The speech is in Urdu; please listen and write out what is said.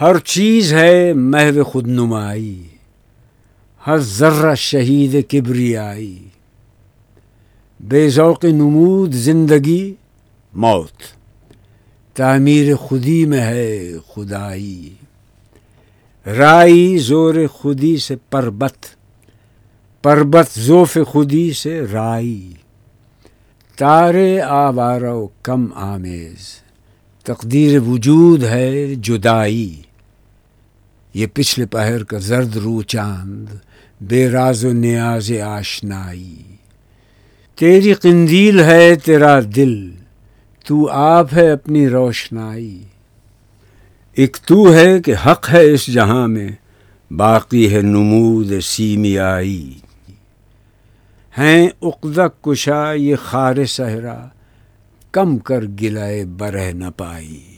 ہر چیز ہے محو خود نمائی ہر ذرہ شہید کبری آئی بے ذوق نمود زندگی موت، تعمیر خودی میں ہے خدائی۔ رائی زور خودی سے پربت پربت ذوف خودی سے رائی تارے آوارہ و کم آمیز، تقدیر وجود ہے جدائی۔ یہ پچھلے پہر کا زرد رو چاند، بے راز و نیاز آشنائی۔ تیری قندیل ہے تیرا دل، تو آپ ہے اپنی روشنائی۔ ایک تو ہے کہ حق ہے اس جہاں میں، باقی ہے نمود سیمیائی۔ ہیں اقدہ کشا یہ خار صحرا، کم کر گلائے برہ نہ پائی۔